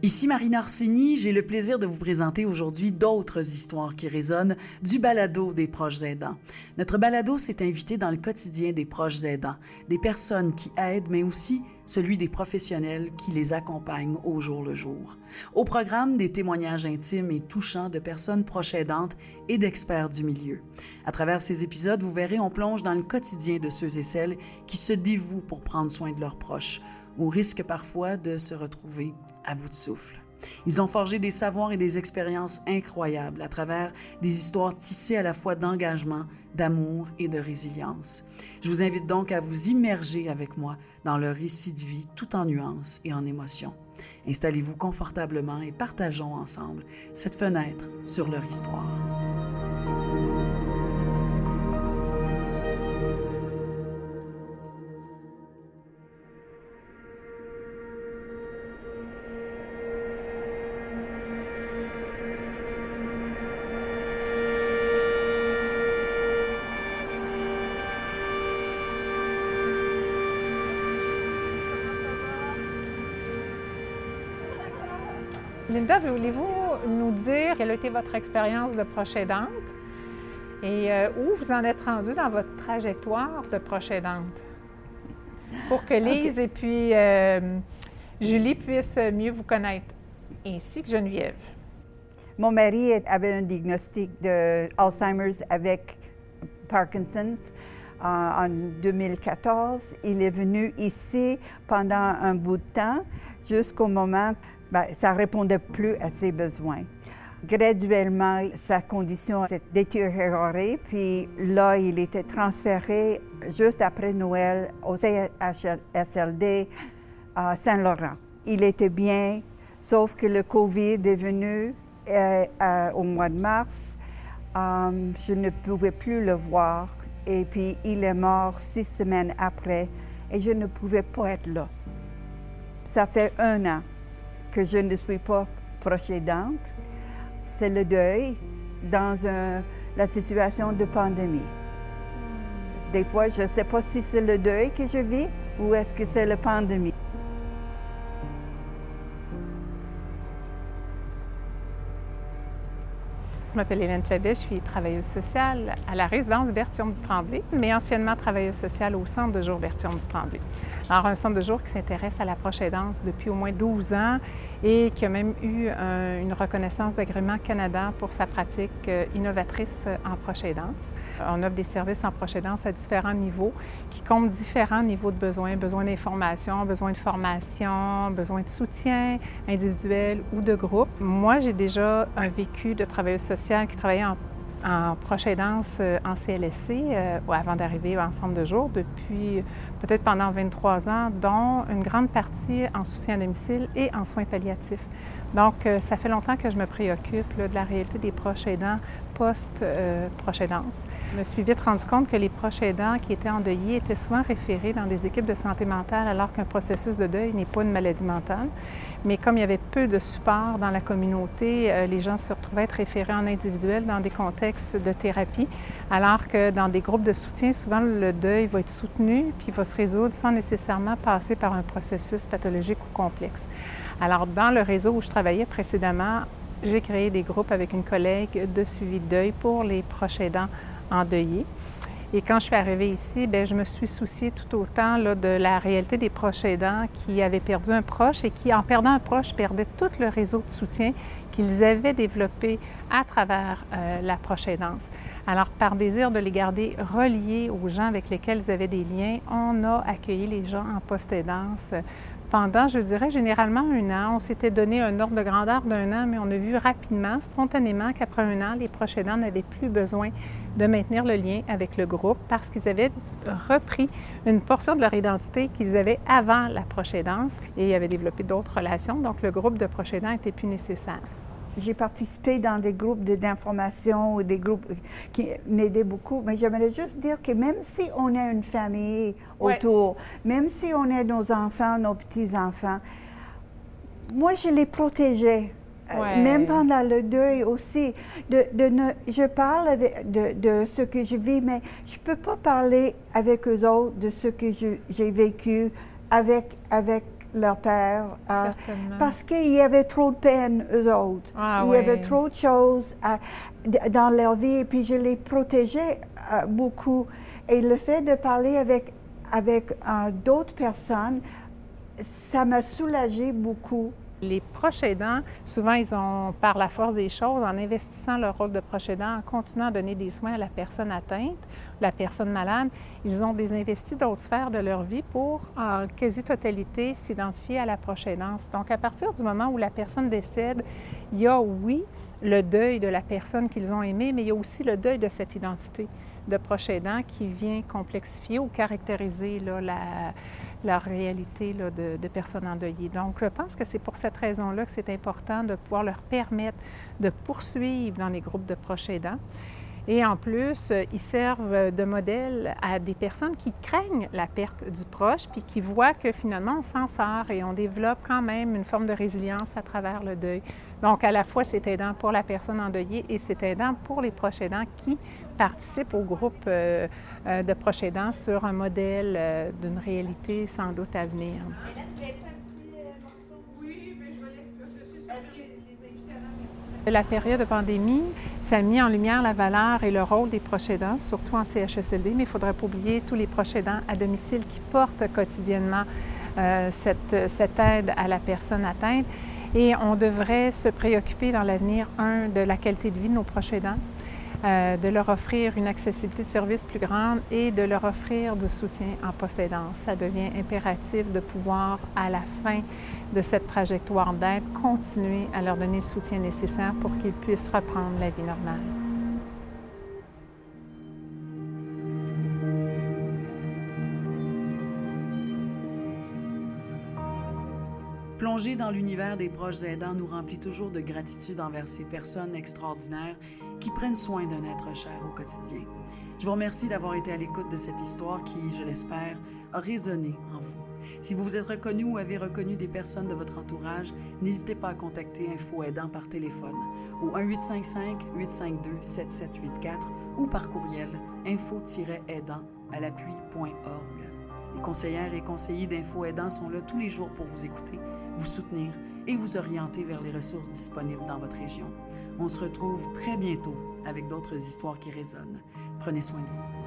Ici Marina Orsini, j'ai le plaisir de vous présenter aujourd'hui d'autres histoires qui résonnent du balado des proches aidants. Notre balado s'est invité dans le quotidien des proches aidants, des personnes qui aident, mais aussi celui des professionnels qui les accompagnent au jour le jour. Au programme, des témoignages intimes et touchants de personnes proches aidantes et d'experts du milieu. À travers ces épisodes, vous verrez, on plonge dans le quotidien de ceux et celles qui se dévouent pour prendre soin de leurs proches, au risque parfois de se retrouver à bout de souffle. Ils ont forgé des savoirs et des expériences incroyables à travers des histoires tissées à la fois d'engagement, d'amour et de résilience. Je vous invite donc à vous immerger avec moi dans leur récit de vie tout en nuances et en émotions. Installez-vous confortablement et partageons ensemble cette fenêtre sur leur histoire. Linda, voulez-vous nous dire quelle a été votre expérience de proche aidante? Et euh, où vous en êtes rendu dans votre trajectoire de proche aidante? Pour que Lise et puis euh, Julie puissent mieux vous connaître, ainsi que Geneviève. Mon mari avait un diagnostic de Alzheimer's avec Parkinson's euh, en 2014. Il est venu ici pendant un bout de temps, jusqu'au moment ben, ça ne répondait plus à ses besoins. Graduellement, sa condition s'est détériorée, puis là, il était transféré juste après Noël au CHSLD à Saint-Laurent. Il était bien, sauf que le COVID est venu euh, au mois de mars. Euh, je ne pouvais plus le voir, et puis il est mort six semaines après, et je ne pouvais pas être là. Ça fait un an que je ne suis pas proche c'est le deuil dans la situation de pandémie. Des fois, je ne sais pas si c'est le deuil que je vis ou est-ce que c'est la pandémie. M'appelle Hélène Claudet, je suis travailleuse sociale à la résidence Berthiaume du Tremblay, mais anciennement travailleuse sociale au centre de jour Berthiaume du Tremblay. Alors, un centre de jour qui s'intéresse à la proche aidance depuis au moins 12 ans et qui a même eu une reconnaissance d'agrément Canada pour sa pratique euh, innovatrice en proche aidance. On offre des services en proche aidance à différents niveaux qui comptent différents niveaux de besoins, besoin d'information, besoin de formation, besoin de soutien individuel ou de groupe. Moi, j'ai déjà un vécu de travailleuse sociale qui travaillait en en proche aidance euh, en CLSC euh, avant d'arriver en centre de jour depuis peut-être pendant 23 ans, dont une grande partie en soutien à domicile et en soins palliatifs. Donc, euh, ça fait longtemps que je me préoccupe de la réalité des proches aidants post-proche aidance. Je me suis vite rendu compte que les proches aidants qui étaient endeuillés étaient souvent référés dans des équipes de santé mentale alors qu'un processus de deuil n'est pas une maladie mentale. Mais comme il y avait peu de support dans la communauté, euh, les gens se retrouvaient être référés en individuel dans des contextes de thérapie, alors que dans des groupes de soutien, souvent le deuil va être soutenu puis va se résoudre sans nécessairement passer par un processus pathologique ou complexe. Alors, dans le réseau où je travaillais précédemment, j'ai créé des groupes avec une collègue de suivi de deuil pour les proches aidants endeuillés. Et quand je suis arrivée ici, bien, je me suis souciée tout autant de la réalité des proches aidants qui avaient perdu un proche et qui, en perdant un proche, perdaient tout le réseau de soutien qu'ils avaient développé à travers euh, la proche aidance. Alors, par désir de les garder reliés aux gens avec lesquels ils avaient des liens, on a accueilli les gens en post-aidance pendant, je dirais, généralement un an. On s'était donné un ordre de grandeur d'un an, mais on a vu rapidement, spontanément, qu'après un an, les proches aidants n'avaient plus besoin de maintenir le lien avec le groupe parce qu'ils avaient repris une portion de leur identité qu'ils avaient avant la proche aidance et avaient développé d'autres relations. Donc, le groupe de proches aidants n'était plus nécessaire. J'ai participé dans des groupes d'information ou des groupes qui m'aidaient beaucoup, mais j'aimerais juste dire que même si on a une famille autour, même si on a nos enfants, nos petits-enfants, moi, je les protégeais. Euh, même pendant le deuil aussi, de, je parle de, de, ce que je vis, mais je ne peux pas parler avec eux autres de ce que j'ai vécu avec, avec leur père, euh, parce qu'il y avait trop de peine, eux autres. Ah Il y avait trop de choses dans leur vie, et puis je les protégeais euh, beaucoup. Et le fait de parler avec, avec euh, d'autres personnes, ça m'a soulagé beaucoup. Les proches aidants, souvent, ils ont, par la force des choses, en investissant leur rôle de proche aidant, en continuant à donner des soins à la personne atteinte, la personne malade, ils ont désinvesti d'autres sphères de leur vie pour, en quasi-totalité, s'identifier à la proche aidance. Donc, à partir du moment où la personne décède, il y a, oui, le deuil de la personne qu'ils ont aimée, mais il y a aussi le deuil de cette identité de proche aidant qui vient complexifier ou caractériser la, la réalité de, de, personnes endeuillées. Donc, je pense que c'est pour cette raison-là que c'est important de pouvoir leur permettre de poursuivre dans les groupes de proches aidants. Et en plus, euh, ils servent de modèle à des personnes qui craignent la perte du proche, puis qui voient que finalement, on s'en sort et on développe quand même une forme de résilience à travers le deuil. Donc, à la fois, c'est aidant pour la personne endeuillée et c'est aidant pour les proches aidants qui participent au groupe euh, euh, de proches aidants sur un modèle d'une réalité sans doute à venir. La période de pandémie, ça a mis en lumière la valeur et le rôle des proches aidants, surtout en CHSLD, mais il ne faudrait pas oublier tous les proches aidants à domicile qui portent quotidiennement euh, cette, aide à la personne atteinte. Et on devrait se préoccuper dans l'avenir, un, de la qualité de vie de nos proches aidants, euh, de leur offrir une accessibilité de services plus grande et de leur offrir du soutien en possédance. Ça devient impératif de pouvoir, à la fin de cette trajectoire d'aide, continuer à leur donner le soutien nécessaire pour qu'ils puissent reprendre la vie normale. Plonger dans l'univers des proches aidants nous remplit toujours de gratitude envers ces personnes extraordinaires qui prennent soin d'un être cher au quotidien. Je vous remercie d'avoir été à l'écoute de cette histoire qui, je l'espère, a résonné en vous. Si vous vous êtes reconnu ou avez reconnu des personnes de votre entourage, n'hésitez pas à contacter Info Aidant par téléphone au 1-855-852-7784 ou par courriel info-aidant à l'appui.org. Les conseillères et conseillers d'Info Aidant sont là tous les jours pour vous écouter vous soutenir et vous orienter vers les ressources disponibles dans votre région. On se retrouve très bientôt avec d'autres histoires qui résonnent. Prenez soin de vous.